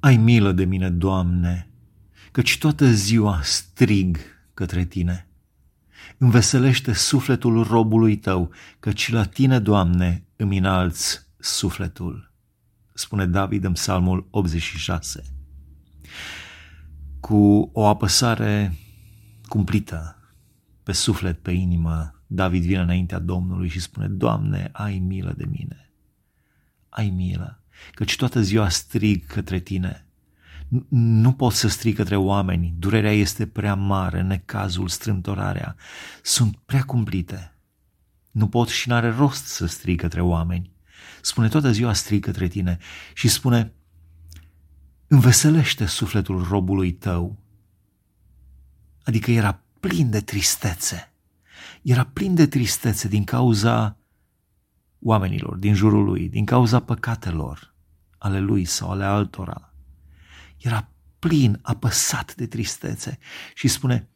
Ai milă de mine, Doamne, căci toată ziua strig către Tine. Înveselește sufletul robului Tău, căci la Tine, Doamne, îmi înalți sufletul. Spune David în psalmul 86. Cu o apăsare cumplită pe suflet, pe inimă, David vine înaintea Domnului și spune, Doamne, ai milă de mine, ai milă, căci toată ziua strig către Tine. Nu pot să strig către oameni, durerea este prea mare, necazul, strâmtorarea, sunt prea cumplite. Nu pot și n-are rost să strig către oameni. Spune toată ziua strig către Tine și spune, înveselește sufletul robului tău. Adică era plin de tristețe. Era plin de tristețe din cauza oamenilor din jurul lui, din cauza păcatelor ale lui sau ale altora. Era plin, apăsat de tristețe și spune,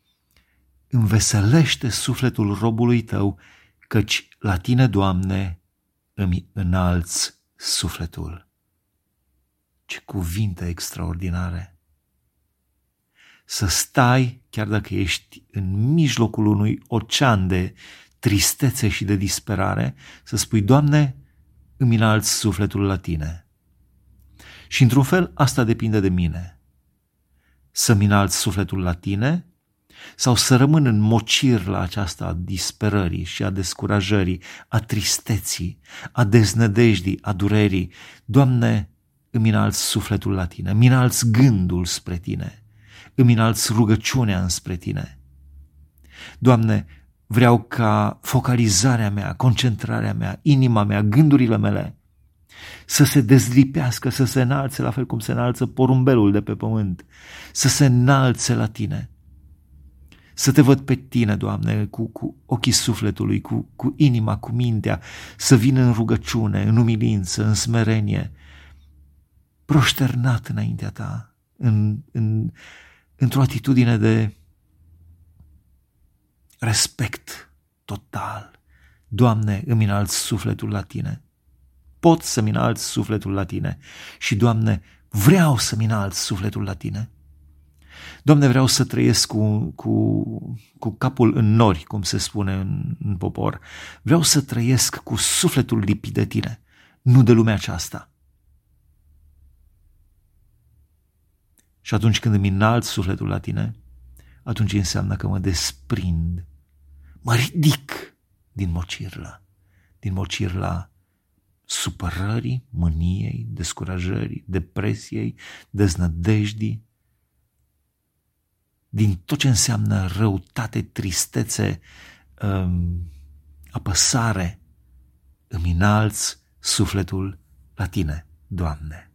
înveselește sufletul robului tău, căci la tine, Doamne, îmi înalți sufletul. Ce cuvinte extraordinare! să stai, chiar dacă ești în mijlocul unui ocean de tristețe și de disperare, să spui, Doamne, îmi înalți sufletul la Tine. Și într-un fel asta depinde de mine. Să-mi înalți sufletul la Tine sau să rămân în mocir la aceasta a disperării și a descurajării, a tristeții, a deznădejdii, a durerii. Doamne, îmi înalți sufletul la Tine, îmi înalți gândul spre Tine îmi înalți rugăciunea înspre Tine. Doamne, vreau ca focalizarea mea, concentrarea mea, inima mea, gândurile mele să se dezlipească, să se înalțe la fel cum se înalță porumbelul de pe pământ, să se înalțe la Tine. Să te văd pe Tine, Doamne, cu, cu ochii sufletului, cu, cu inima, cu mintea, să vin în rugăciune, în umilință, în smerenie, proșternat înaintea Ta, în, în, într-o atitudine de respect total. Doamne, îmi înalți sufletul la Tine. Pot să-mi înalți sufletul la Tine și, Doamne, vreau să-mi înalți sufletul la Tine. Doamne, vreau să trăiesc cu, cu, cu capul în nori, cum se spune în, în popor. Vreau să trăiesc cu sufletul lipit de Tine, nu de lumea aceasta. Și atunci când îmi înalt sufletul la tine, atunci înseamnă că mă desprind, mă ridic din mocirla, din mocirla supărării, mâniei, descurajării, depresiei, deznădejdii, din tot ce înseamnă răutate, tristețe, um, apăsare, îmi înalți sufletul la tine, Doamne.